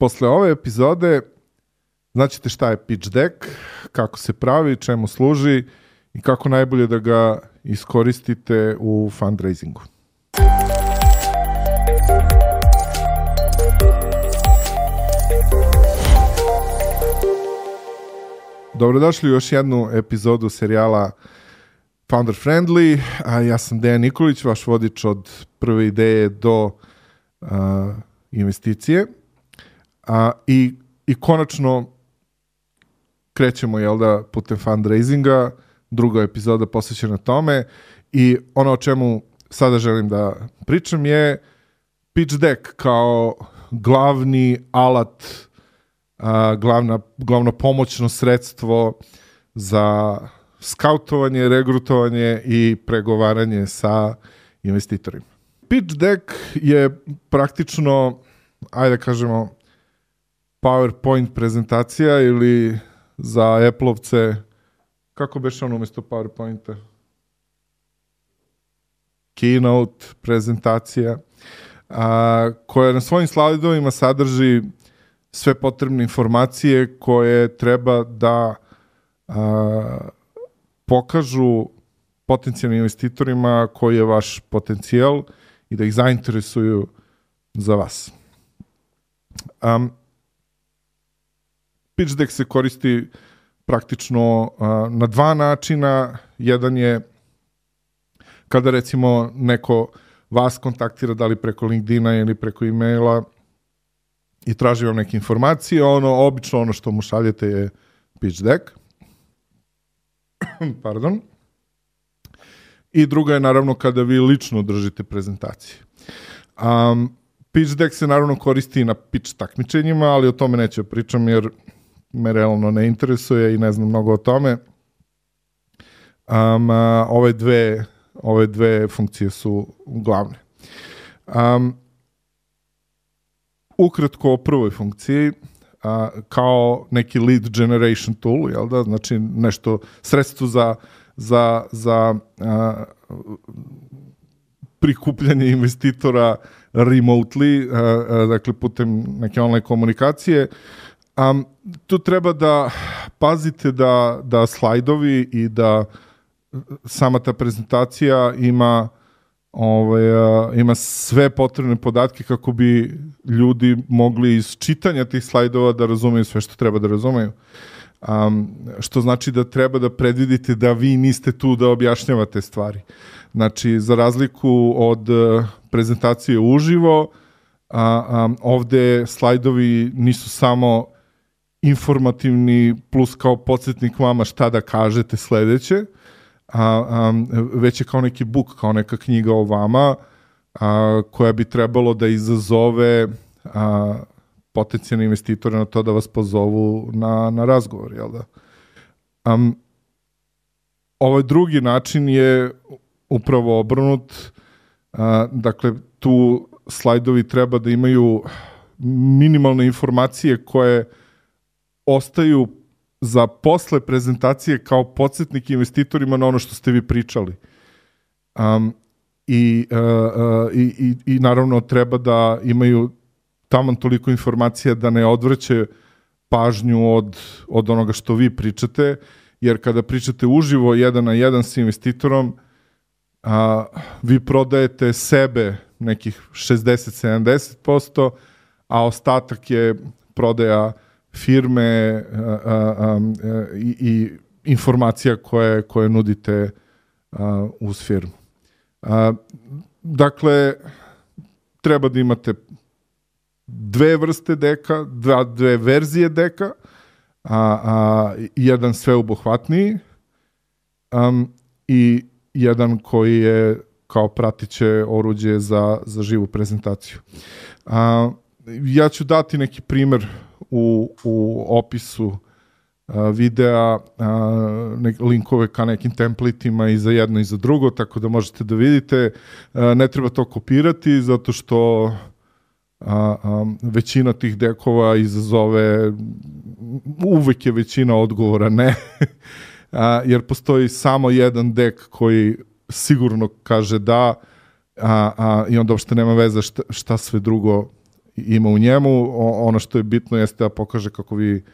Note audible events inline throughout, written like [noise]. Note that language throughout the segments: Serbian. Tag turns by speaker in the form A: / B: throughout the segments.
A: posle ove epizode znaćete šta je pitch deck, kako se pravi, čemu služi i kako najbolje da ga iskoristite u fundraisingu. Dobrodošli u još jednu epizodu serijala Founder Friendly, a ja sam Dejan Nikolić, vaš vodič od prve ideje do a, investicije. A, i, I konačno krećemo, jel da, putem fundraisinga, druga epizoda posvećena tome i ono o čemu sada želim da pričam je pitch deck kao glavni alat, a, glavna, glavno pomoćno sredstvo za skautovanje, regrutovanje i pregovaranje sa investitorima. Pitch deck je praktično, ajde da kažemo, PowerPoint prezentacija ili za Apple-ovce, kako beš ono umjesto PowerPointa? Keynote prezentacija, a, koja na svojim slajdovima sadrži sve potrebne informacije koje treba da a, pokažu potencijalnim investitorima koji je vaš potencijal i da ih zainteresuju za vas. Um, pitch deck se koristi praktično uh, na dva načina. Jedan je kada recimo neko vas kontaktira da li preko LinkedIna ili preko e-maila i traži vam neke informacije, ono, obično ono što mu šaljete je pitch deck. [clears throat] Pardon. I druga je naravno kada vi lično držite prezentacije. Um, pitch deck se naravno koristi na pitch takmičenjima, ali o tome neću da pričam jer me realno ne interesuje i ne znam mnogo o tome. Um, a, ove, dve, ove dve funkcije su glavne. Um, ukratko o prvoj funkciji, a, kao neki lead generation tool, jel da? Znači nešto, sredstvo za, za, za a, prikupljanje investitora remotely, a, a, dakle putem neke online komunikacije. Um, tu treba da pazite da, da slajdovi i da sama ta prezentacija ima ovaj, ima sve potrebne podatke kako bi ljudi mogli iz čitanja tih slajdova da razumeju sve što treba da razumeju. Um, što znači da treba da predvidite da vi niste tu da objašnjavate stvari. Znači, za razliku od uh, prezentacije uživo, a, a, ovde slajdovi nisu samo informativni plus kao podsjetnik vama šta da kažete sledeće, a, a, već je kao neki book, kao neka knjiga o vama a, koja bi trebalo da izazove a, potencijalne investitore na to da vas pozovu na, na razgovor, jel da? Um, ovaj drugi način je upravo obrnut, a, dakle, tu slajdovi treba da imaju minimalne informacije koje ostaju za posle prezentacije kao podsjetnik investitorima na ono što ste vi pričali. Um, i, uh, uh, i, i, I naravno treba da imaju taman toliko informacija da ne odvraće pažnju od, od onoga što vi pričate, jer kada pričate uživo jedan na jedan sa investitorom, a, vi prodajete sebe nekih 60-70%, a ostatak je prodaja firme a, a, a, i, i informacija koje, koje nudite a, uz firmu. A, dakle, treba da imate dve vrste deka, dva, dve verzije deka, a, a jedan sveobuhvatniji um, i jedan koji je kao pratiće oruđe za, za živu prezentaciju. A, ja ću dati neki primer u, u opisu a, videa, a, ne, linkove ka nekim templitima i za jedno i za drugo, tako da možete da vidite. A, ne treba to kopirati, zato što a, a, većina tih dekova izazove, uvek je većina odgovora ne, [laughs] a, jer postoji samo jedan dek koji sigurno kaže da, a, a, i onda uopšte nema veze šta, šta sve drugo ima u njemu. Ono što je bitno jeste da pokaže kako vi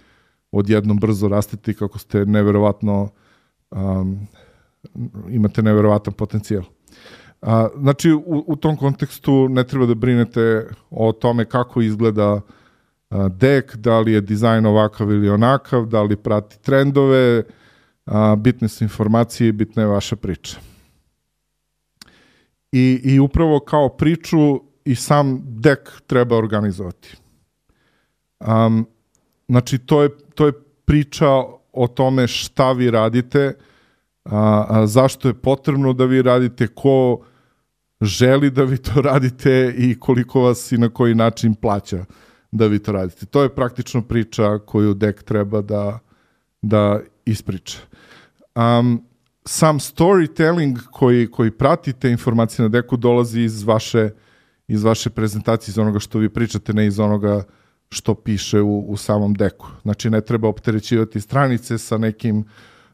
A: odjednom brzo rastete i kako ste neverovatno um, imate neverovatan potencijal. A, znači, u, u tom kontekstu ne treba da brinete o tome kako izgleda a, dek, da li je dizajn ovakav ili onakav, da li prati trendove, a, bitne su informacije bitna je vaša priča. I, I upravo kao priču i sam dek treba organizovati. Um, znači, to je, to je priča o tome šta vi radite, a, a, zašto je potrebno da vi radite, ko želi da vi to [laughs] radite i koliko vas i na koji način plaća da vi to radite. To je praktično priča koju dek treba da, da ispriča. Um, sam storytelling koji, koji pratite informacije na deku dolazi iz vaše, iz vaše prezentacije, iz onoga što vi pričate, ne iz onoga što piše u, u samom deku. Znači ne treba opterećivati stranice sa nekim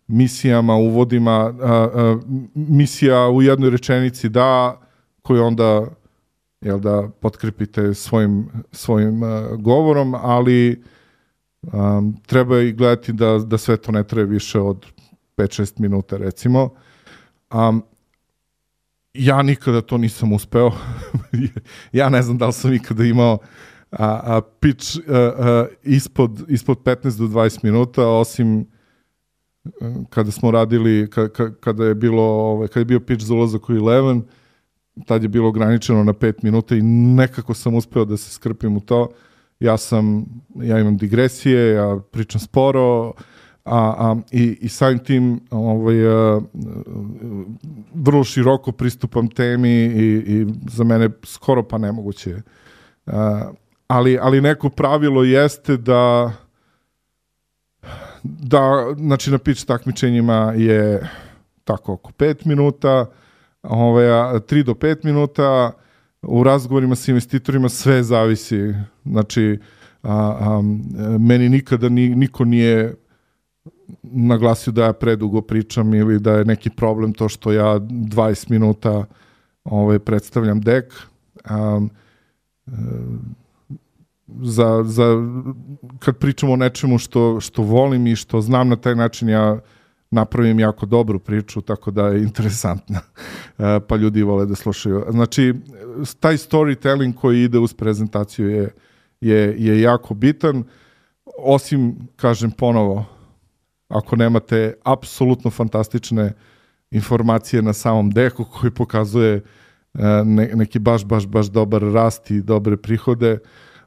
A: misijama, uvodima, a, a, misija u jednoj rečenici da, koju onda jel da potkrepite svojim, svojim a, govorom, ali a, treba i gledati da, da sve to ne traje više od 5-6 minuta recimo. Um, ja nikada to nisam uspeo. [laughs] ja ne znam da li sam ikada imao a, a pitch a, a, ispod, ispod 15 do 20 minuta, osim kada smo radili, ka, ka, kada je bilo, ovaj, kada je bio pitch za ulazak u Eleven, tad je bilo ograničeno na 5 minuta i nekako sam uspeo da se skrpim u to. Ja sam, ja imam digresije, ja pričam sporo, a, a, i, i samim tim ovaj, a, vrlo široko pristupam temi i, i za mene skoro pa nemoguće. A, ali, ali neko pravilo jeste da da, znači na pitch takmičenjima je tako oko 5 minuta, ovaj, 3 do 5 minuta, u razgovorima sa investitorima sve zavisi. Znači, a, a, meni nikada ni, niko nije naglasio da ja predugo pričam ili da je neki problem to što ja 20 minuta ovaj, predstavljam dek. Um, za, za, kad pričamo o nečemu što, što volim i što znam na taj način ja napravim jako dobru priču, tako da je interesantna, e, pa ljudi vole da slušaju. Znači, taj storytelling koji ide uz prezentaciju je, je, je jako bitan, osim, kažem ponovo, ako nemate apsolutno fantastične informacije na samom deku koji pokazuje e, ne, neki baš, baš, baš dobar rast i dobre prihode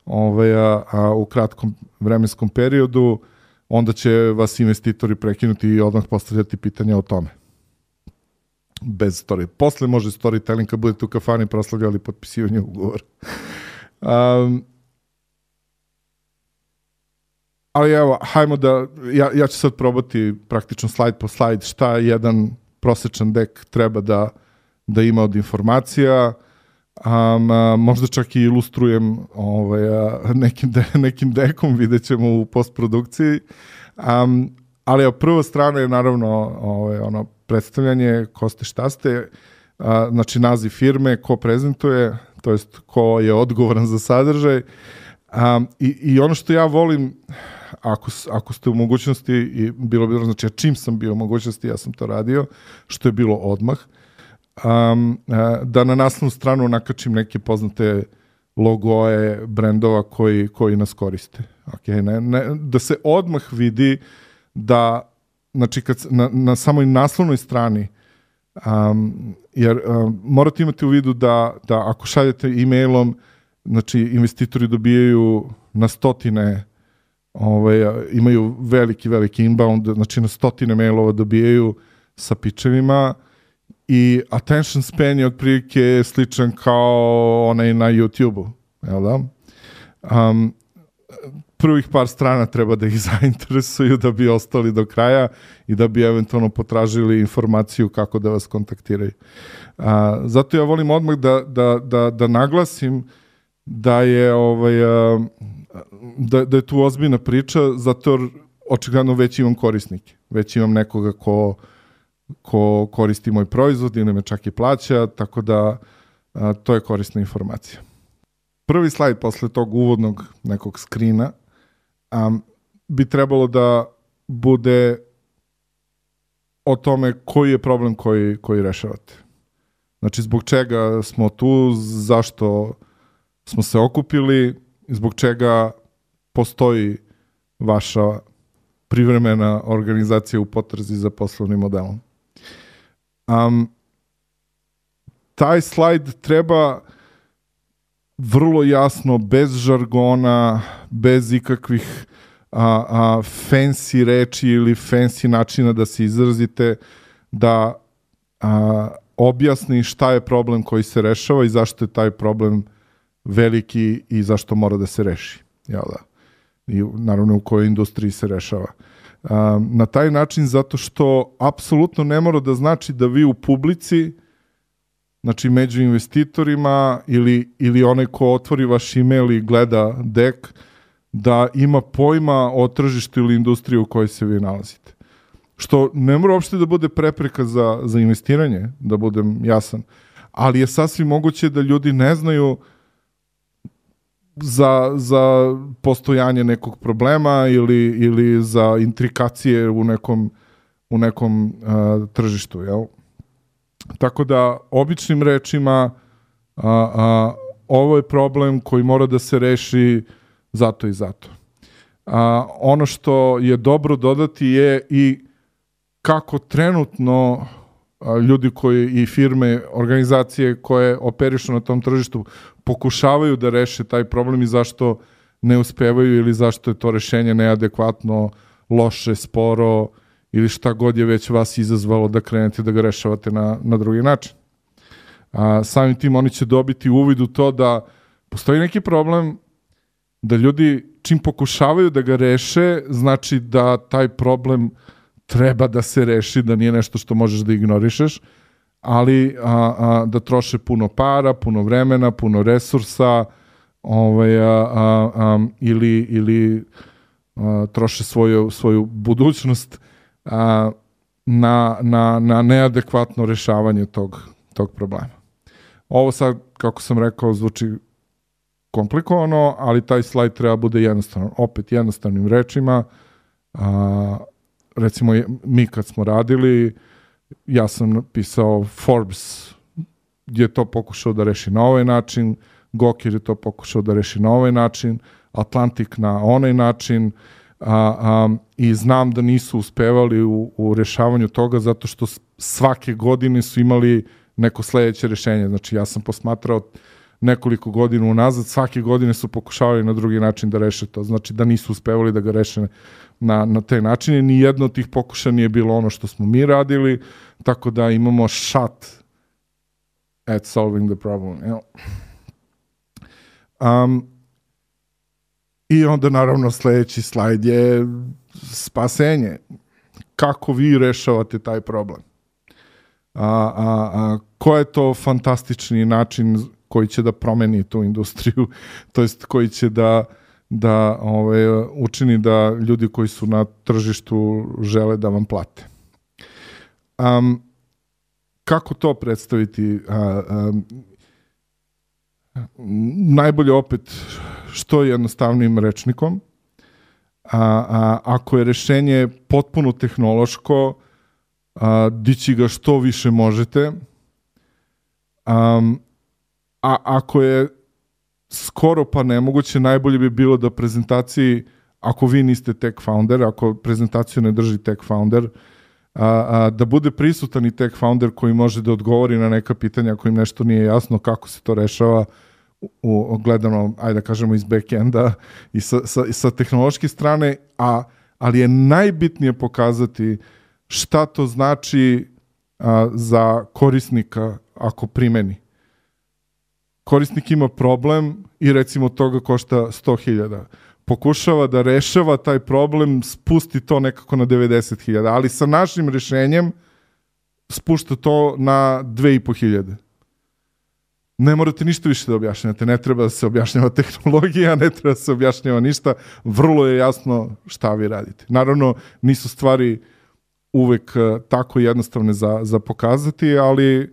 A: ovaj, a, a u kratkom vremenskom periodu, onda će vas investitori prekinuti i odmah postavljati pitanja o tome. Bez story. Posle može storytelling kad budete u kafani proslavljali potpisivanje ugovora. Um, ali evo, hajmo da, ja, ja ću sad probati praktično slajd po slajd šta jedan prosečan dek treba da, da ima od informacija, um, a, možda čak i ilustrujem ovaj, a, nekim, de, [laughs] nekim dekom, vidjet ćemo u postprodukciji. Um, ali evo, prva strana je naravno ovaj, ono predstavljanje ko ste šta ste, a, znači naziv firme, ko prezentuje, to jest ko je odgovoran za sadržaj. Um, i, I ono što ja volim, ako, ako ste u mogućnosti, i bilo bilo, znači čim sam bio u mogućnosti, ja sam to radio, što je bilo odmah, um, da na naslovnu stranu nakačim neke poznate logoje brendova koji, koji nas koriste. Okay, ne, ne, da se odmah vidi da znači kad, na, na samoj naslovnoj strani um, jer um, morate imati u vidu da, da ako šaljete e-mailom znači investitori dobijaju na stotine ovaj, imaju veliki, veliki inbound, znači na stotine mailova dobijaju sa pičevima i attention span je otprilike sličan kao onaj na YouTube-u, jel da? Um, prvih par strana treba da ih [laughs] zainteresuju da bi ostali do kraja i da bi eventualno potražili informaciju kako da vas kontaktiraju. A, zato ja volim odmah da, da, da, da naglasim da je ovaj, a, da, da je tu ozbiljna priča, zato očigledno već imam korisnike, već imam nekoga ko, ko koristi moj proizvod ili me čak i plaća, tako da a, to je korisna informacija. prvi slajd posle tog uvodnog nekog skrina um, bi trebalo da bude o tome koji je problem koji, koji rešavate. Znači, zbog čega smo tu, zašto smo se okupili, zbog čega postoji vaša privremena organizacija u potrazi za poslovnim modelom. Um, taj slajd treba vrlo jasno, bez žargona, bez ikakvih a, a, fancy reči ili fancy načina da se izrazite, da a, objasni šta je problem koji se rešava i zašto je taj problem veliki i zašto mora da se reši. Jel da? I naravno u kojoj industriji se rešava. A, na taj način zato što apsolutno ne mora da znači da vi u publici znači među investitorima ili, ili onaj ko otvori vaš email i gleda dek, da ima pojma o tržištu ili industriji u kojoj se vi nalazite. Što ne mora uopšte da bude prepreka za, za investiranje, da budem jasan, ali je sasvim moguće da ljudi ne znaju za, za postojanje nekog problema ili, ili za intrikacije u nekom, u nekom uh, tržištu. Jel? Tako da, običnim rečima, a, a, ovo je problem koji mora da se reši zato i zato. A, ono što je dobro dodati je i kako trenutno a, ljudi koji i firme, organizacije koje operišu na tom tržištu pokušavaju da reše taj problem i zašto ne uspevaju ili zašto je to rešenje neadekvatno, loše, sporo, ili šta god je već vas izazvalo da krenete da ga rešavate na, na drugi način. A, samim tim oni će dobiti uvid u to da postoji neki problem da ljudi čim pokušavaju da ga reše, znači da taj problem treba da se reši, da nije nešto što možeš da ignorišeš, ali a, a, da troše puno para, puno vremena, puno resursa, ovaj, a, a, a, ili, ili a, troše svoju, svoju budućnost a, na, na, na neadekvatno rešavanje tog, tog problema. Ovo sad, kako sam rekao, zvuči komplikovano, ali taj slajd treba bude jednostavno. Opet jednostavnim rečima, a, recimo mi kad smo radili, ja sam napisao Forbes je to pokušao da reši na ovaj način, Gokir je to pokušao da reši na ovaj način, Atlantik na onaj način, a, a, i znam da nisu uspevali u, u rešavanju toga zato što svake godine su imali neko sledeće rešenje. Znači ja sam posmatrao nekoliko godina unazad, svake godine su pokušavali na drugi način da reše to. Znači da nisu uspevali da ga reše na, na te načine. Ni jedno od tih pokušaja nije bilo ono što smo mi radili, tako da imamo shot at solving the problem. Know? um, I onda naravno sledeći slajd je spasenje. Kako vi rešavate taj problem? A, a, a ko je to fantastični način koji će da promeni tu industriju, [laughs] to jest koji će da da ovaj, učini da ljudi koji su na tržištu žele da vam plate. Um, kako to predstaviti? A, a, najbolje opet što jednostavnim rečnikom. A, a, ako je rešenje potpuno tehnološko, a, dići ga što više možete. Um, a ako je skoro pa nemoguće, najbolje bi bilo da prezentaciji, ako vi niste tech founder, ako prezentaciju ne drži tech founder, a, a, da bude prisutan i tech founder koji može da odgovori na neka pitanja ako im nešto nije jasno kako se to rešava, u, gledano, ajde da kažemo, iz backenda i sa, sa, sa tehnološke strane, a, ali je najbitnije pokazati šta to znači a, za korisnika ako primeni. Korisnik ima problem i recimo toga košta 100.000. Pokušava da rešava taj problem, spusti to nekako na 90.000, ali sa našim rešenjem spušta to na 2.500 ne morate ništa više da objašnjate, ne treba da se objašnjava tehnologija, ne treba da se objašnjava ništa, vrlo je jasno šta vi radite. Naravno, nisu stvari uvek e, tako jednostavne za, za pokazati, ali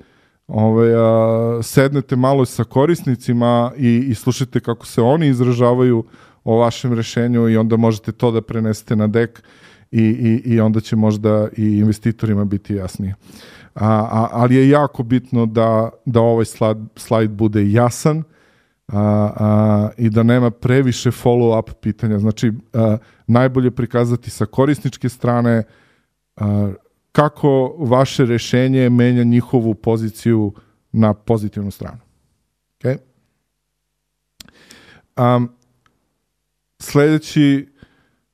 A: ove, a, sednete malo sa korisnicima i, i slušajte kako se oni izražavaju o vašem rešenju i onda možete to da prenesete na dek i, i, i onda će možda i investitorima biti jasnije. A, a, ali je jako bitno da, da ovaj slajd, slajd bude jasan a, a, i da nema previše follow-up pitanja. Znači, a, najbolje prikazati sa korisničke strane a, kako vaše rešenje menja njihovu poziciju na pozitivnu stranu. Okay? Um, sledeći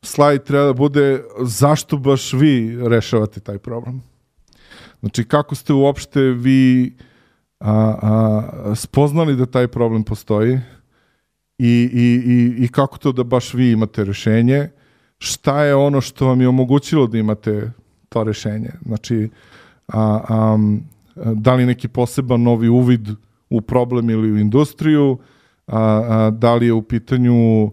A: slajd treba da bude zašto baš vi rešavate taj problem. Znači, kako ste uopšte vi a, a, spoznali da taj problem postoji i, i, i, i kako to da baš vi imate rešenje, šta je ono što vam je omogućilo da imate to rešenje. Znači, a, a, da li neki poseban novi uvid u problem ili u industriju, a, a, da li je u pitanju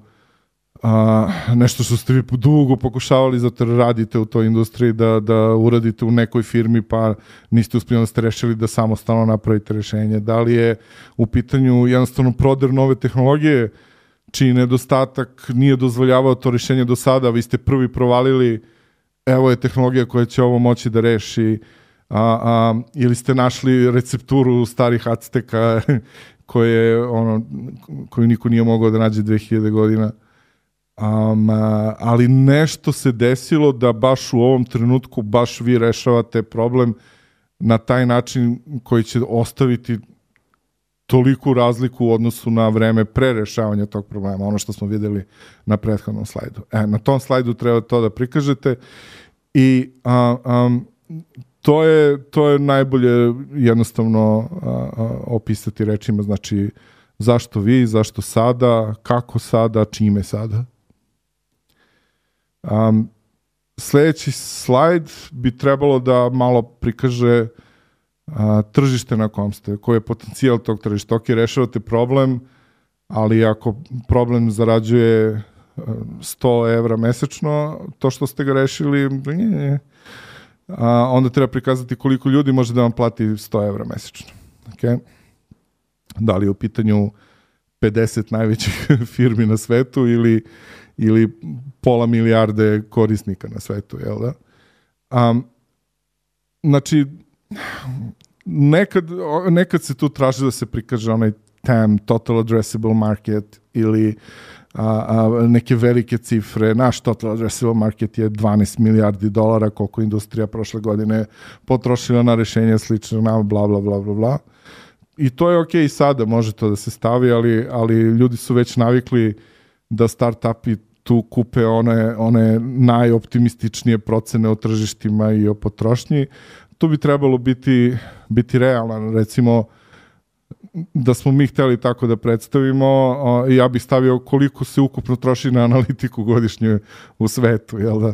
A: a, nešto što ste vi dugo pokušavali zato radite u toj industriji da, da uradite u nekoj firmi pa niste uspjeli da ste rešili da samostalno napravite rešenje. Da li je u pitanju jednostavno proder nove tehnologije čiji nedostatak nije dozvoljavao to rešenje do sada, vi ste prvi provalili evo je tehnologija koja će ovo moći da reši a, a, ili ste našli recepturu starih Azteka [laughs] koje ono, koju niko nije mogao da nađe 2000 godina. Um, ali nešto se desilo da baš u ovom trenutku baš vi rešavate problem na taj način koji će ostaviti toliku razliku u odnosu na vreme pre rešavanja tog problema, ono što smo videli na prethodnom slajdu. E, na tom slajdu treba to da prikažete i a, a, to, je, to je najbolje jednostavno a, a, opisati rečima, znači zašto vi, zašto sada, kako sada, čime sada. Um, sledeći slajd bi trebalo da malo prikaže a, tržište na kom ste, koji je potencijal tog tržišta. Ok, rešavate problem, ali ako problem zarađuje 100 evra mesečno, to što ste ga rešili, nije, a, onda treba prikazati koliko ljudi može da vam plati 100 evra mesečno. Okay? Da li je u pitanju 50 najvećih [laughs] firmi na svetu ili ili pola milijarde korisnika na svetu, jel da? Um, znači, nekad, nekad se tu traži da se prikaže onaj TAM, Total Addressable Market, ili a, a, neke velike cifre. Naš Total Addressable Market je 12 milijardi dolara, koliko industrija prošle godine potrošila na rešenje slično na bla, bla, bla, bla, bla. I to je okej okay sada, može to da se stavi, ali, ali ljudi su već navikli da startupi tu kupe one, one najoptimističnije procene o tržištima i o potrošnji. Tu bi trebalo biti, biti realan. Recimo, da smo mi hteli tako da predstavimo, ja bih stavio koliko se ukupno troši na analitiku godišnje u svetu, jel da?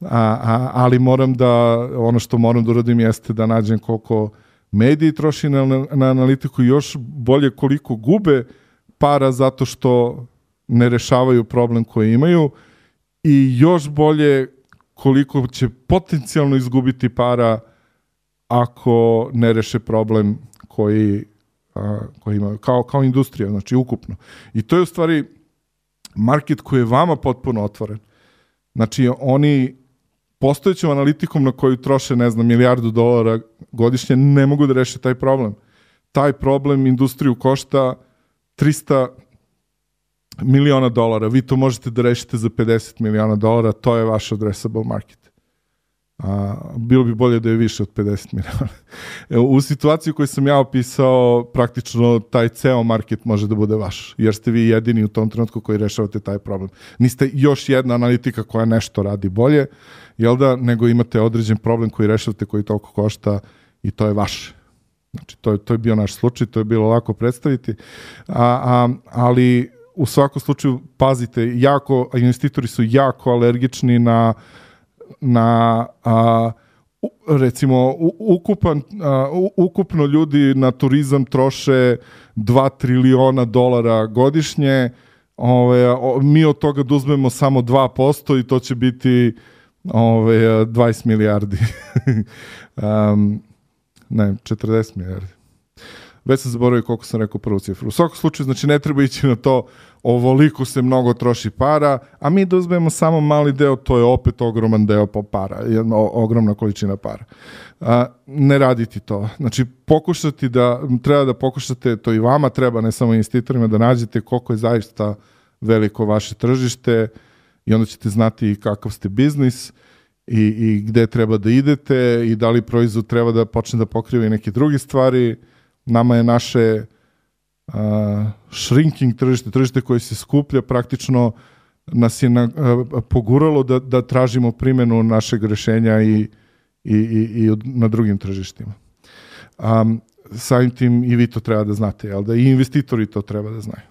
A: A, a, ali moram da, ono što moram da uradim jeste da nađem koliko mediji troši na, na analitiku i još bolje koliko gube para zato što ne rešavaju problem koji imaju i još bolje koliko će potencijalno izgubiti para ako ne reše problem koji, a, koji imaju, kao, kao industrija, znači ukupno. I to je u stvari market koji je vama potpuno otvoren. Znači, oni postojećom analitikom na koju troše, ne znam, milijardu dolara godišnje, ne mogu da reše taj problem. Taj problem industriju košta 300 miliona dolara, vi to možete da rešite za 50 miliona dolara, to je vaš addressable market. A, bilo bi bolje da je više od 50 miliona. [laughs] u situaciji koju sam ja opisao, praktično taj ceo market može da bude vaš, jer ste vi jedini u tom trenutku koji rešavate taj problem. Niste još jedna analitika koja nešto radi bolje, jel da, nego imate određen problem koji rešavate koji toliko košta i to je vaše. Znači, to je, to je bio naš slučaj, to je bilo lako predstaviti, a, a, ali u svakom slučaju pazite, jako, investitori su jako alergični na, na a, recimo ukupan, a, ukupno ljudi na turizam troše 2 triliona dolara godišnje, ove, mi od toga da samo 2% i to će biti ove, 20 milijardi. [laughs] um, ne, 40 milijardi. već sam zaboravio koliko sam rekao prvu cifru. U svakom slučaju, znači ne treba ići na to ovoliko se mnogo troši para, a mi da uzmemo samo mali deo, to je opet ogroman deo po para, jedna ogromna količina para. A, ne raditi to. Znači, pokušati da, treba da pokušate, to i vama treba, ne samo investitorima, da nađete koliko je zaista veliko vaše tržište i onda ćete znati kakav ste biznis i, i gde treba da idete i da li proizvod treba da počne da pokriva i neke druge stvari. Nama je naše shrinking tržište, tržište koje se skuplja, praktično nas je na, uh, poguralo da, da tražimo primenu našeg rešenja i, i, i, i na drugim tržištima. Um, samim tim i vi to treba da znate, jel da? I investitori to treba da znaju.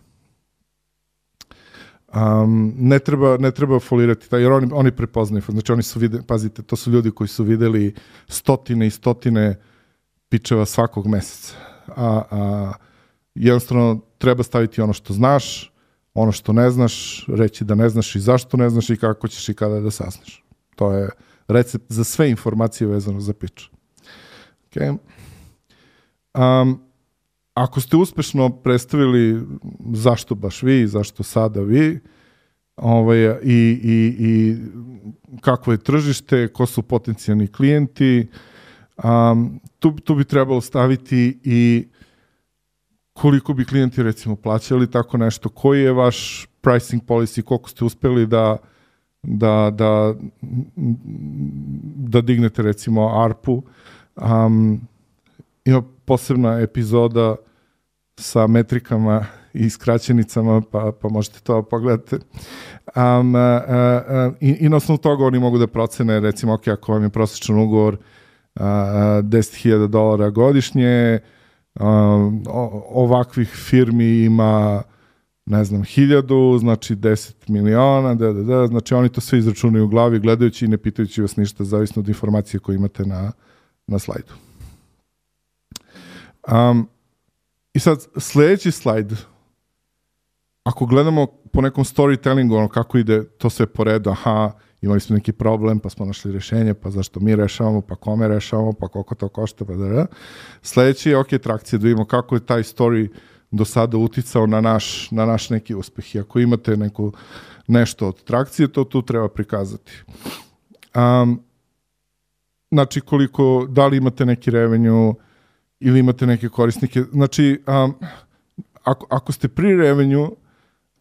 A: Um, ne treba ne treba folirati taj jer oni oni prepoznaju znači oni su vide pazite to su ljudi koji su videli stotine i stotine pičeva svakog meseca a, a jednostavno treba staviti ono što znaš ono što ne znaš reći da ne znaš i zašto ne znaš i kako ćeš i kada da saznaš to je recept za sve informacije vezano za pitch okay. um, ako ste uspešno predstavili zašto baš vi, zašto sada vi, ovaj, i, i, i kako je tržište, ko su potencijalni klijenti, um, tu, tu bi trebalo staviti i koliko bi klijenti recimo plaćali tako nešto, koji je vaš pricing policy, koliko ste uspeli da da, da, da dignete recimo ARPU. Um, ima posebna epizoda sa metrikama i skraćenicama, pa, pa možete to pogledati. Um, uh, uh, i, I na osnovu toga oni mogu da procene, recimo, ok, ako vam je prosječan ugovor uh, 10.000 dolara godišnje, um, ovakvih firmi ima ne znam, hiljadu, znači 10 miliona, da, da, da, znači oni to sve izračunaju u glavi, gledajući i ne pitajući vas ništa, zavisno od informacije koje imate na, na slajdu. Um, I sad, sledeći slajd, ako gledamo po nekom storytellingu, ono kako ide to sve po redu, aha, imali smo neki problem, pa smo našli rešenje, pa zašto mi rešavamo, pa kome rešavamo, pa koliko to košta, pa da, da. Sledeći je, ok, trakcije, da vidimo kako je taj story do sada uticao na naš, na naš neki uspeh. I ako imate neku, nešto od trakcije, to tu treba prikazati. Um, znači, koliko, da li imate neki revenue, ili imate neke korisnike. Znači, um, ako, ako ste pri revenju,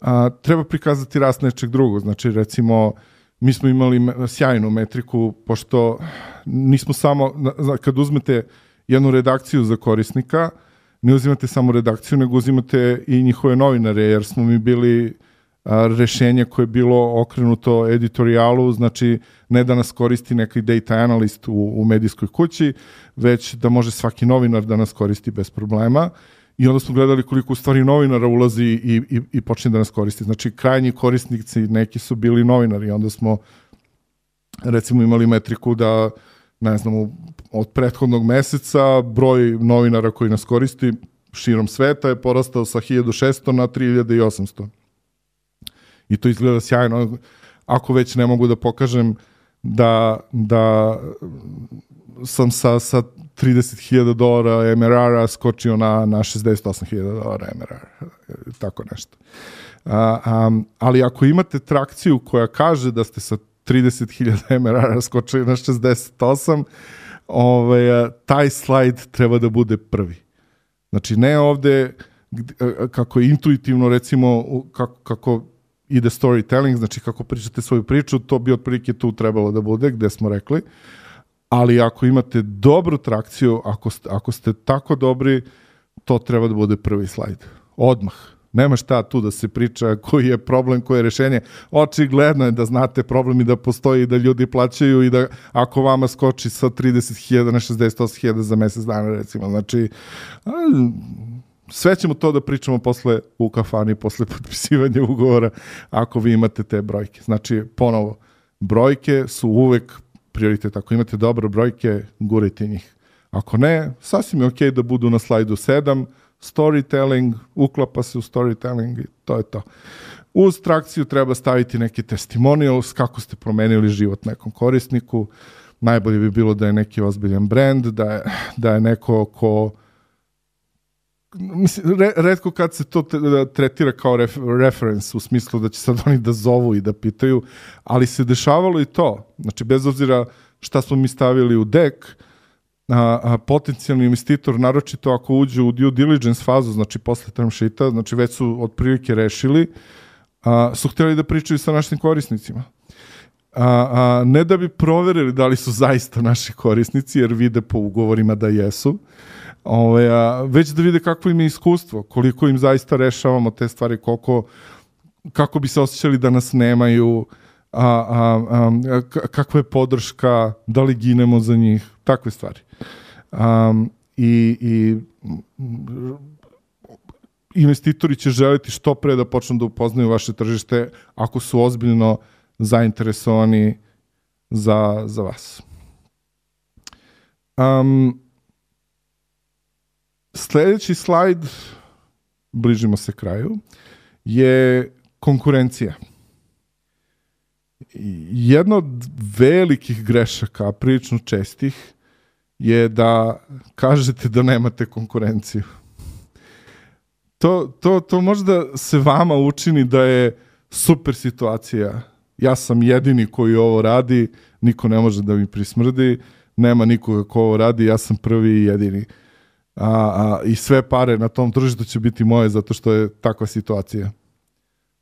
A: a, treba prikazati rast nečeg drugog. Znači, recimo, mi smo imali sjajnu metriku, pošto nismo samo, kad uzmete jednu redakciju za korisnika, ne uzimate samo redakciju, nego uzimate i njihove novinare, jer smo mi bili rešenje koje je bilo okrenuto editorijalu, znači ne da nas koristi neki data analyst u, u medijskoj kući, već da može svaki novinar da nas koristi bez problema. I onda smo gledali koliko u stvari novinara ulazi i, i, i počne da nas koristi. Znači, krajnji korisnici neki su bili novinari. Onda smo, recimo, imali metriku da, ne znam, od prethodnog meseca broj novinara koji nas koristi širom sveta je porastao sa 1600 na 3800 i to izgleda sjajno. Ako već ne mogu da pokažem da, da sam sa, sa 30.000 dolara MRR-a skočio na, na 68.000 dolara MRR, tako nešto. A, a, ali ako imate trakciju koja kaže da ste sa 30.000 MRR-a skočili na 68, ovaj, taj slajd treba da bude prvi. Znači, ne ovde kako intuitivno, recimo, kako, kako ide storytelling, znači kako pričate svoju priču, to bi otprilike tu trebalo da bude, gde smo rekli. Ali ako imate dobru trakciju, ako ste, ako ste tako dobri, to treba da bude prvi slajd. Odmah. Nema šta tu da se priča koji je problem, koje je rešenje. Očigledno je da znate problem i da postoji i da ljudi plaćaju i da ako vama skoči sa 30.000 na 68.000 za mesec dana recimo. Znači, sve ćemo to da pričamo posle u kafani, posle [laughs] potpisivanja ugovora, ako vi imate te brojke. Znači, ponovo, brojke su uvek prioritet. Ako imate dobre brojke, gurajte njih. Ako ne, sasvim je okej da budu na slajdu 7, storytelling, uklapa se u storytelling i to je to. Uz trakciju treba staviti neki testimonials, kako ste promenili život nekom korisniku. Najbolje bi bilo da je neki ozbiljan brand, da je, da je neko ko mislim, re, redko kad se to da tretira kao ref, reference u smislu da će sad oni da zovu i da pitaju, ali se dešavalo i to. Znači, bez obzira šta smo mi stavili u dek, a, a, potencijalni investitor, naročito ako uđe u due diligence fazu, znači posle term sheeta, znači već su otprilike rešili, a, su htjeli da pričaju sa našim korisnicima. A, a, ne da bi proverili da li su zaista naši korisnici, jer vide po ugovorima da jesu, Ove, a, već da vide kakvo im je iskustvo, koliko im zaista rešavamo te stvari, koliko, kako bi se osjećali da nas nemaju, a, a, a, kakva je podrška, da li ginemo za njih, takve stvari. Um, i, i investitori će želiti što pre da počnu da upoznaju vaše tržište ako su ozbiljno zainteresovani za, za vas. Um, sledeći slajd, bližimo se kraju, je konkurencija. Jedna od velikih grešaka, prilično čestih, je da kažete da nemate konkurenciju. To, to, to možda se vama učini da je super situacija. Ja sam jedini koji ovo radi, niko ne može da mi prismrdi, nema nikoga ko ovo radi, ja sam prvi i jedini. A, a, I sve pare na tom tržištu će biti moje zato što je takva situacija.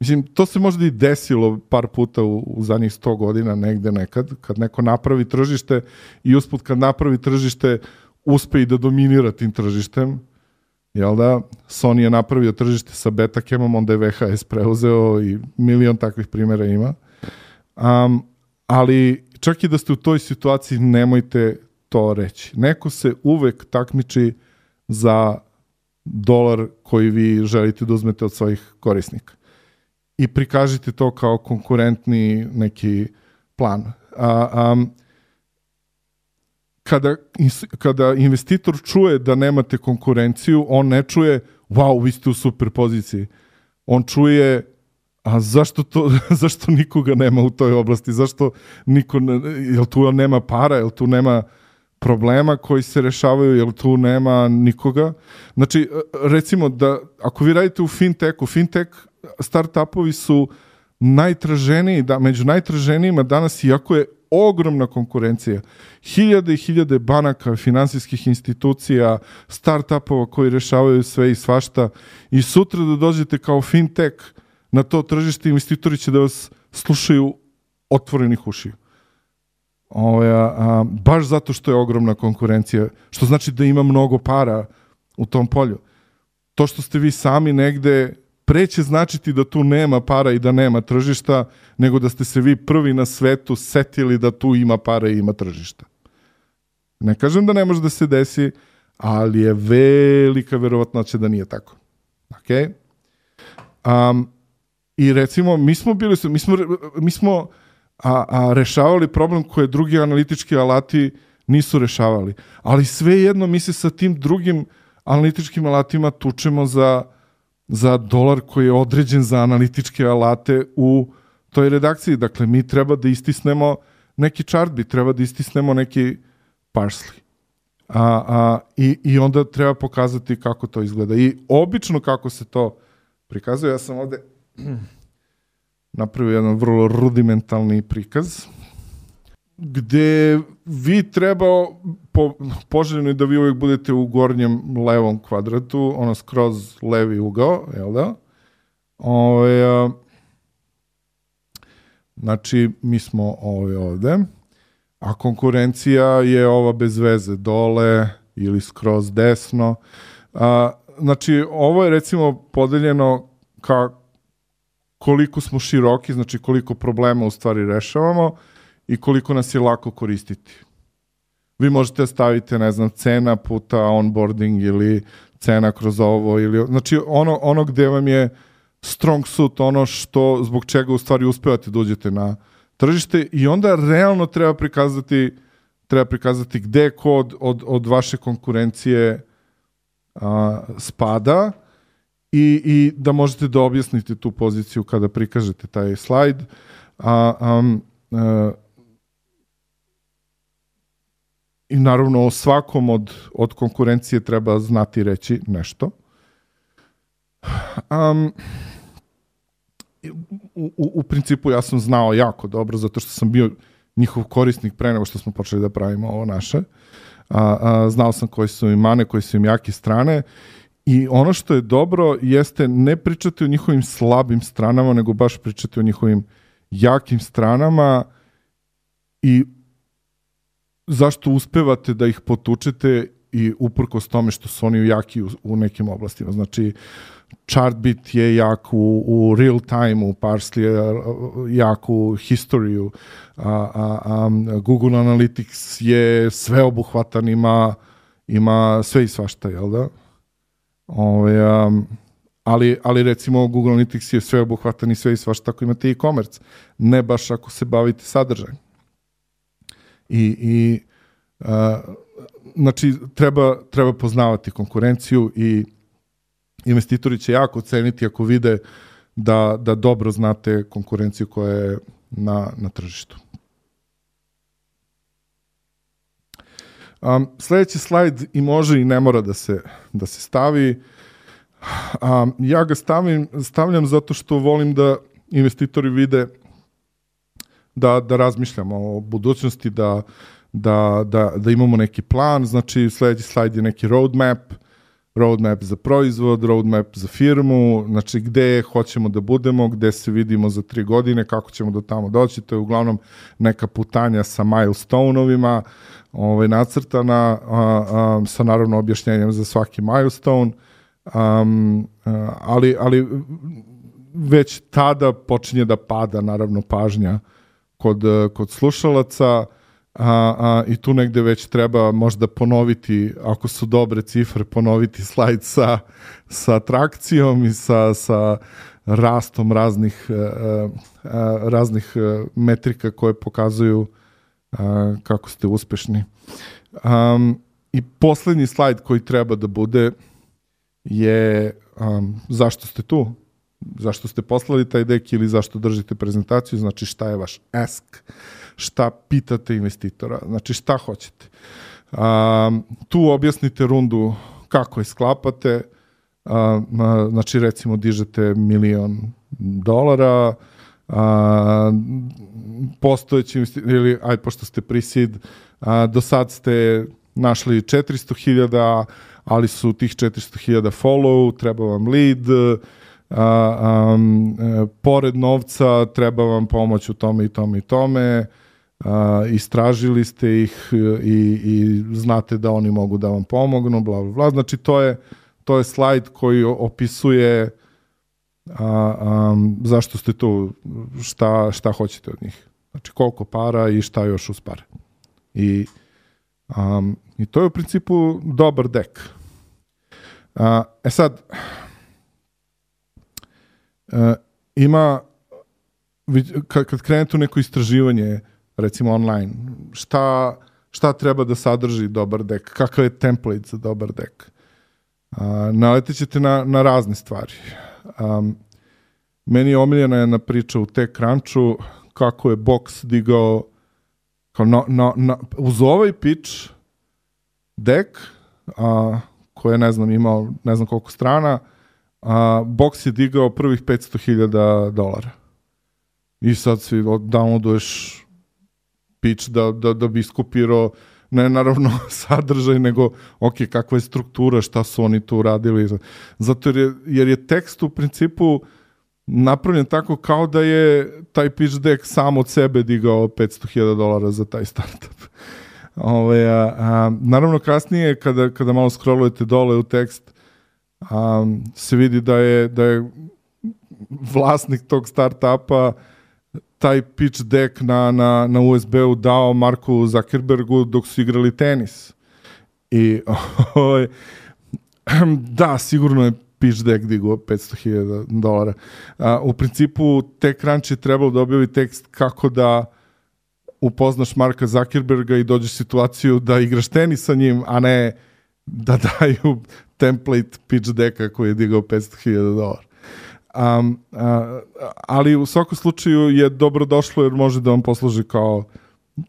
A: Mislim, to se možda i desilo par puta u, u zadnjih 100 godina negde nekad, kad neko napravi tržište i usput kad napravi tržište uspe i da dominira tim tržištem, jel da? Sony je napravio tržište sa Betacamom, onda je VHS preuzeo i milion takvih primjera ima. Um, ali čak i da ste u toj situaciji, nemojte to reći. Neko se uvek takmiči za dolar koji vi želite da uzmete od svojih korisnika i prikažite to kao konkurentni neki plan. A, a, kada, kada investitor čuje da nemate konkurenciju, on ne čuje wow, vi ste u super poziciji. On čuje a zašto, to, [laughs] zašto nikoga nema u toj oblasti? Zašto niko, jel tu nema para, jel tu nema problema koji se rešavaju, jel tu nema nikoga? Znači, recimo da ako vi radite u fintechu, fintech startupovi su najtraženiji, da, među najtraženijima danas, iako je ogromna konkurencija. Hiljade i hiljade banaka, finansijskih institucija, startupova koji rešavaju sve i svašta i sutra da dođete kao fintech na to tržište, investitori će da vas slušaju otvorenih ušiju. Ovo, a, a, baš zato što je ogromna konkurencija, što znači da ima mnogo para u tom polju. To što ste vi sami negde preće značiti da tu nema para i da nema tržišta, nego da ste se vi prvi na svetu setili da tu ima para i ima tržišta. Ne kažem da ne može da se desi, ali je velika verovatnoća da nije tako. Ok? Um, I recimo, mi smo bili, mi smo, mi smo a, a rešavali problem koje drugi analitički alati nisu rešavali. Ali svejedno mi se sa tim drugim analitičkim alatima tučemo za za dolar koji je određen za analitičke alate u toj redakciji. Dakle, mi treba da istisnemo neki chartbi, treba da istisnemo neki parsley. A, a, i, I onda treba pokazati kako to izgleda. I obično kako se to prikazuje, ja sam ovde napravio jedan vrlo rudimentalni prikaz, gde vi treba po, poželjno je da vi uvijek budete u gornjem levom kvadratu, ono skroz levi ugao, jel da? Ove, a, znači, mi smo ove ovde, a konkurencija je ova bez veze, dole ili skroz desno. A, znači, ovo je recimo podeljeno ka koliko smo široki, znači koliko problema u stvari rešavamo i koliko nas je lako koristiti. Vi možete da staviti, ne znam, cena puta onboarding ili cena kroz ovo ili znači ono ono gde vam je strong suit ono što zbog čega u stvari uspevate da uđete na tržište i onda realno treba prikazati treba prikazati gde kod od, od vaše konkurencije a, spada i, i da možete da objasnite tu poziciju kada prikažete taj slajd. A, a, a, i naravno o svakom od, od konkurencije treba znati reći nešto. Um, u, u, u principu ja sam znao jako dobro, zato što sam bio njihov korisnik pre nego što smo počeli da pravimo ovo naše. A, a, znao sam koji su im mane, koji su im jake strane i ono što je dobro jeste ne pričati o njihovim slabim stranama, nego baš pričati o njihovim jakim stranama i zašto uspevate da ih potučete i uprkos tome što su oni jaki u, u nekim oblastima. Znači, Chartbit je jak u, u real time, u Parsley je jak u historiju, a, a, a Google Analytics je sveobuhvatan, ima, ima sve i svašta, jel da? Ove, um, ali, ali recimo Google Analytics je sveobuhvatan i sve i svašta ako imate e-commerce, ne baš ako se bavite sadržajem. I, i uh, znači treba, treba poznavati konkurenciju i investitori će jako ceniti ako vide da, da dobro znate konkurenciju koja je na, na tržištu. Um, sledeći slajd i može i ne mora da se, da se stavi. Um, ja ga stavim, stavljam zato što volim da investitori vide da, da razmišljamo o budućnosti, da, da, da, da imamo neki plan, znači sledeći slajd je neki roadmap, roadmap za proizvod, roadmap za firmu, znači gde hoćemo da budemo, gde se vidimo za tri godine, kako ćemo do tamo doći, to je uglavnom neka putanja sa milestone-ovima, ovaj, nacrtana, a, a, sa naravno objašnjenjem za svaki milestone, um, ali, ali već tada počinje da pada naravno pažnja kod, kod slušalaca, a, a, i tu negde već treba možda ponoviti, ako su dobre cifre, ponoviti slajd sa, sa atrakcijom i sa, sa rastom raznih, a, a, raznih metrika koje pokazuju a, kako ste uspešni. Um, I poslednji slajd koji treba da bude je um, zašto ste tu, zašto ste poslali taj dek ili zašto držite prezentaciju, znači šta je vaš ask? Šta pitate investitora, znači šta hoćete. Um, tu objasnite rundu kako je sklapate, um, znači recimo dižete milion dolara, a, postojeći ili aj pošto ste pre-seed, do sad ste našli 400.000, ali su tih 400.000 follow, treba vam lead, a, um, pored novca treba vam pomoć u tome i tome i tome, a, istražili ste ih i, i znate da oni mogu da vam pomognu, bla, bla, bla. Znači, to je, to je slajd koji opisuje a, a, zašto ste tu, šta, šta hoćete od njih. Znači, koliko para i šta još uz pare. I, um, I to je u principu dobar dek. A, e sad, a, e, ima, kad, kad krenete u neko istraživanje, recimo online, šta, šta treba da sadrži dobar dek, kakav je template za dobar dek. A, naletit ćete na, na razne stvari. Um, meni je omiljena jedna priča u TechCrunchu kako je Box digao kao na, na, na, uz ovaj pitch dek a, koji je, ne znam, imao ne znam koliko strana, a, Box je digao prvih 500.000 dolara. I sad si downloaduješ pitch da, da, da bi iskopirao ne naravno [laughs] sadržaj, nego ok, kakva je struktura, šta su oni tu radili. Zato jer je, jer je tekst u principu napravljen tako kao da je taj pitch deck sam od sebe digao 500.000 dolara za taj startup. [laughs] Ove, a, a, naravno kasnije kada, kada malo scrollujete dole u tekst a, se vidi da je, da je vlasnik tog startupa taj pitch deck na, na, na USB-u dao Marku Zuckerbergu dok su igrali tenis. I [laughs] ovaj, [clears throat] da, sigurno je pitch deck digo 500.000 dolara. A, u principu TechCrunch je trebalo da objavi tekst kako da upoznaš Marka Zuckerberga i dođeš situaciju da igraš tenis sa njim, a ne da [laughs] daju template pitch decka koji je digao 500.000 dolara. Um, a, ali u svakom slučaju je dobro došlo jer može da vam posluži kao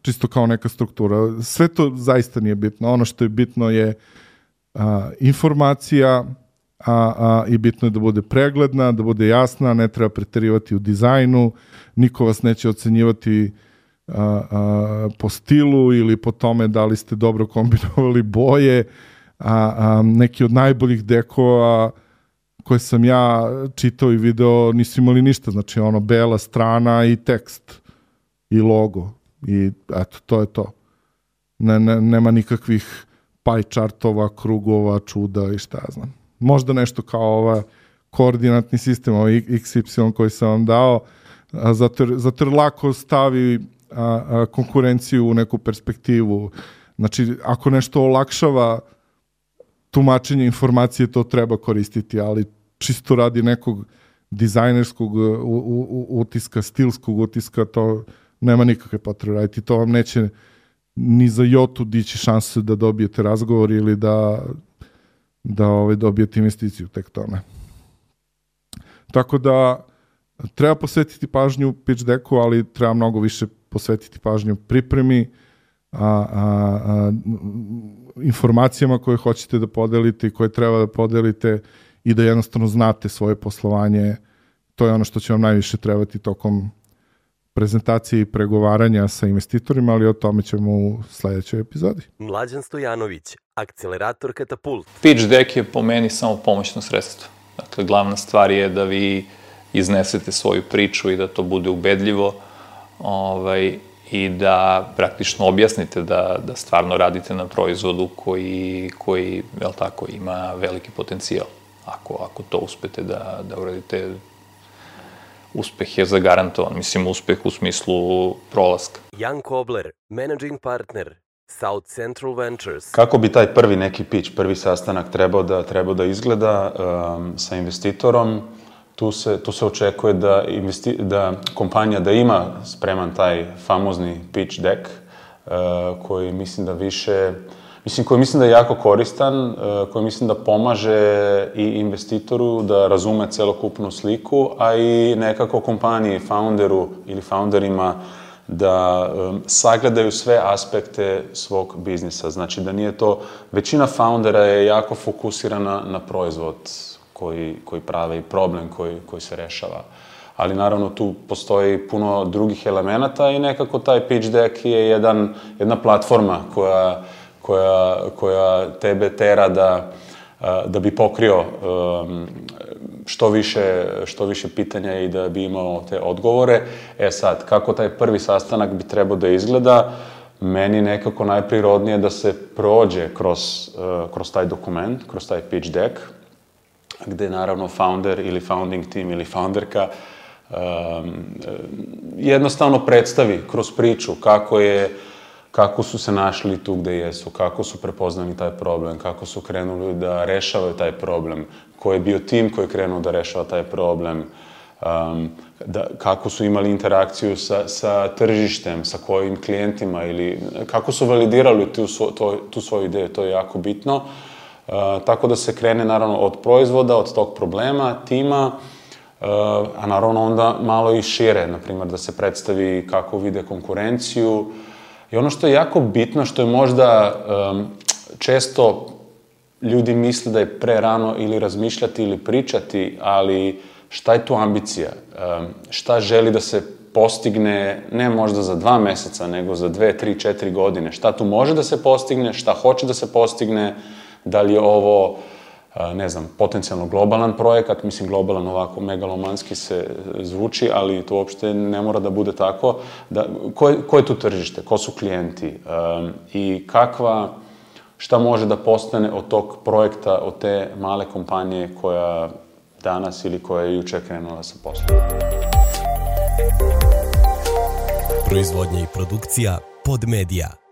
A: čisto kao neka struktura. Sve to zaista nije bitno. Ono što je bitno je a, informacija a, a, i bitno je da bude pregledna, da bude jasna, ne treba preterivati u dizajnu, niko vas neće ocenjivati a, a, po stilu ili po tome da li ste dobro kombinovali boje, a, a neki od najboljih dekova koje sam ja čitao i video nisu imali ništa, znači ono bela strana i tekst i logo i eto, to je to. Ne, ne, nema nikakvih pie chartova, krugova, čuda i šta ja znam. Možda nešto kao ova koordinatni sistem, ovaj XY koji sam vam dao, a, zato, zato jer lako stavi a, a, konkurenciju u neku perspektivu. Znači, ako nešto olakšava tumačenje informacije, to treba koristiti, ali čisto radi nekog dizajnerskog utiska, stilskog utiska, to nema nikakve potrebe raditi. To vam neće ni za jotu dići šanse da dobijete razgovor ili da da ovaj, dobijete investiciju, tek to ne. Tako da treba posvetiti pažnju pitch decku, ali treba mnogo više posvetiti pažnju pripremi, a, a, a, informacijama koje hoćete da podelite i koje treba da podelite i da jednostavno znate svoje poslovanje. To je ono što će vam najviše trebati tokom prezentacije i pregovaranja sa investitorima, ali o tome ćemo u sledećoj epizodi.
B: Mlađan Stojanović, akcelerator Katapult.
C: Pitch deck je po meni samo pomoćno sredstvo. Dakle, glavna stvar je da vi iznesete svoju priču i da to bude ubedljivo ovaj, i da praktično objasnite da, da stvarno radite na proizvodu koji, koji jel tako, ima veliki potencijal. Ako, ako to uspete da, da uradite uspeh je zagarantovan. Mislim, uspeh u smislu prolaska.
B: Jan Kobler, managing partner, South Central Ventures.
D: Kako bi taj prvi neki pitch, prvi sastanak trebao da, trebao da izgleda um, sa investitorom? Tu se, tu se očekuje da, investi, da kompanija da ima spreman taj famozni pitch deck, uh, koji mislim da više Mislim, koji mislim da je jako koristan, uh, koji mislim da pomaže i investitoru da razume celokupnu sliku, a i nekako kompaniji, founderu ili founderima da um, sagledaju sve aspekte svog biznisa. Znači da nije to, većina foundera je jako fokusirana na proizvod koji, koji prave i problem koji, koji se rešava. Ali naravno tu postoji puno drugih elemenata i nekako taj pitch deck je jedan, jedna platforma koja, koja, koja tebe tera da, da bi pokrio um, što više, što više pitanja i da bi imao te odgovore. E sad, kako taj prvi sastanak bi trebao da izgleda, meni nekako najprirodnije da se prođe kroz, uh, kroz taj dokument, kroz taj pitch deck, gde naravno founder ili founding team ili founderka um, jednostavno predstavi kroz priču kako je kako su se našli tu gde jesu, kako su prepoznali taj problem, kako su krenuli da rešavaju taj problem, ko je bio tim koji je krenuo da rešava taj problem, um, da, kako su imali interakciju sa, sa tržištem, sa kojim klijentima ili kako su validirali tu, to, tu svoju ideju, to je jako bitno. Uh, tako da se krene naravno od proizvoda, od tog problema, tima, uh, a naravno onda malo i šire, na primjer da se predstavi kako vide konkurenciju, I ono što je jako bitno, što je možda um, često ljudi misle da je pre rano ili razmišljati ili pričati, ali šta je tu ambicija? Um, šta želi da se postigne ne možda za dva meseca, nego za dve, tri, četiri godine? Šta tu može da se postigne? Šta hoće da se postigne? Da li je ovo ne znam, potencijalno globalan projekat, mislim globalan ovako megalomanski se zvuči, ali to uopšte ne mora da bude tako. Da, ko, je, ko je tu tržište, ko su klijenti um, i kakva, šta može da postane od tog projekta, od te male kompanije koja danas ili koja je juče krenula sa poslom.
B: Proizvodnja i produkcija Podmedia.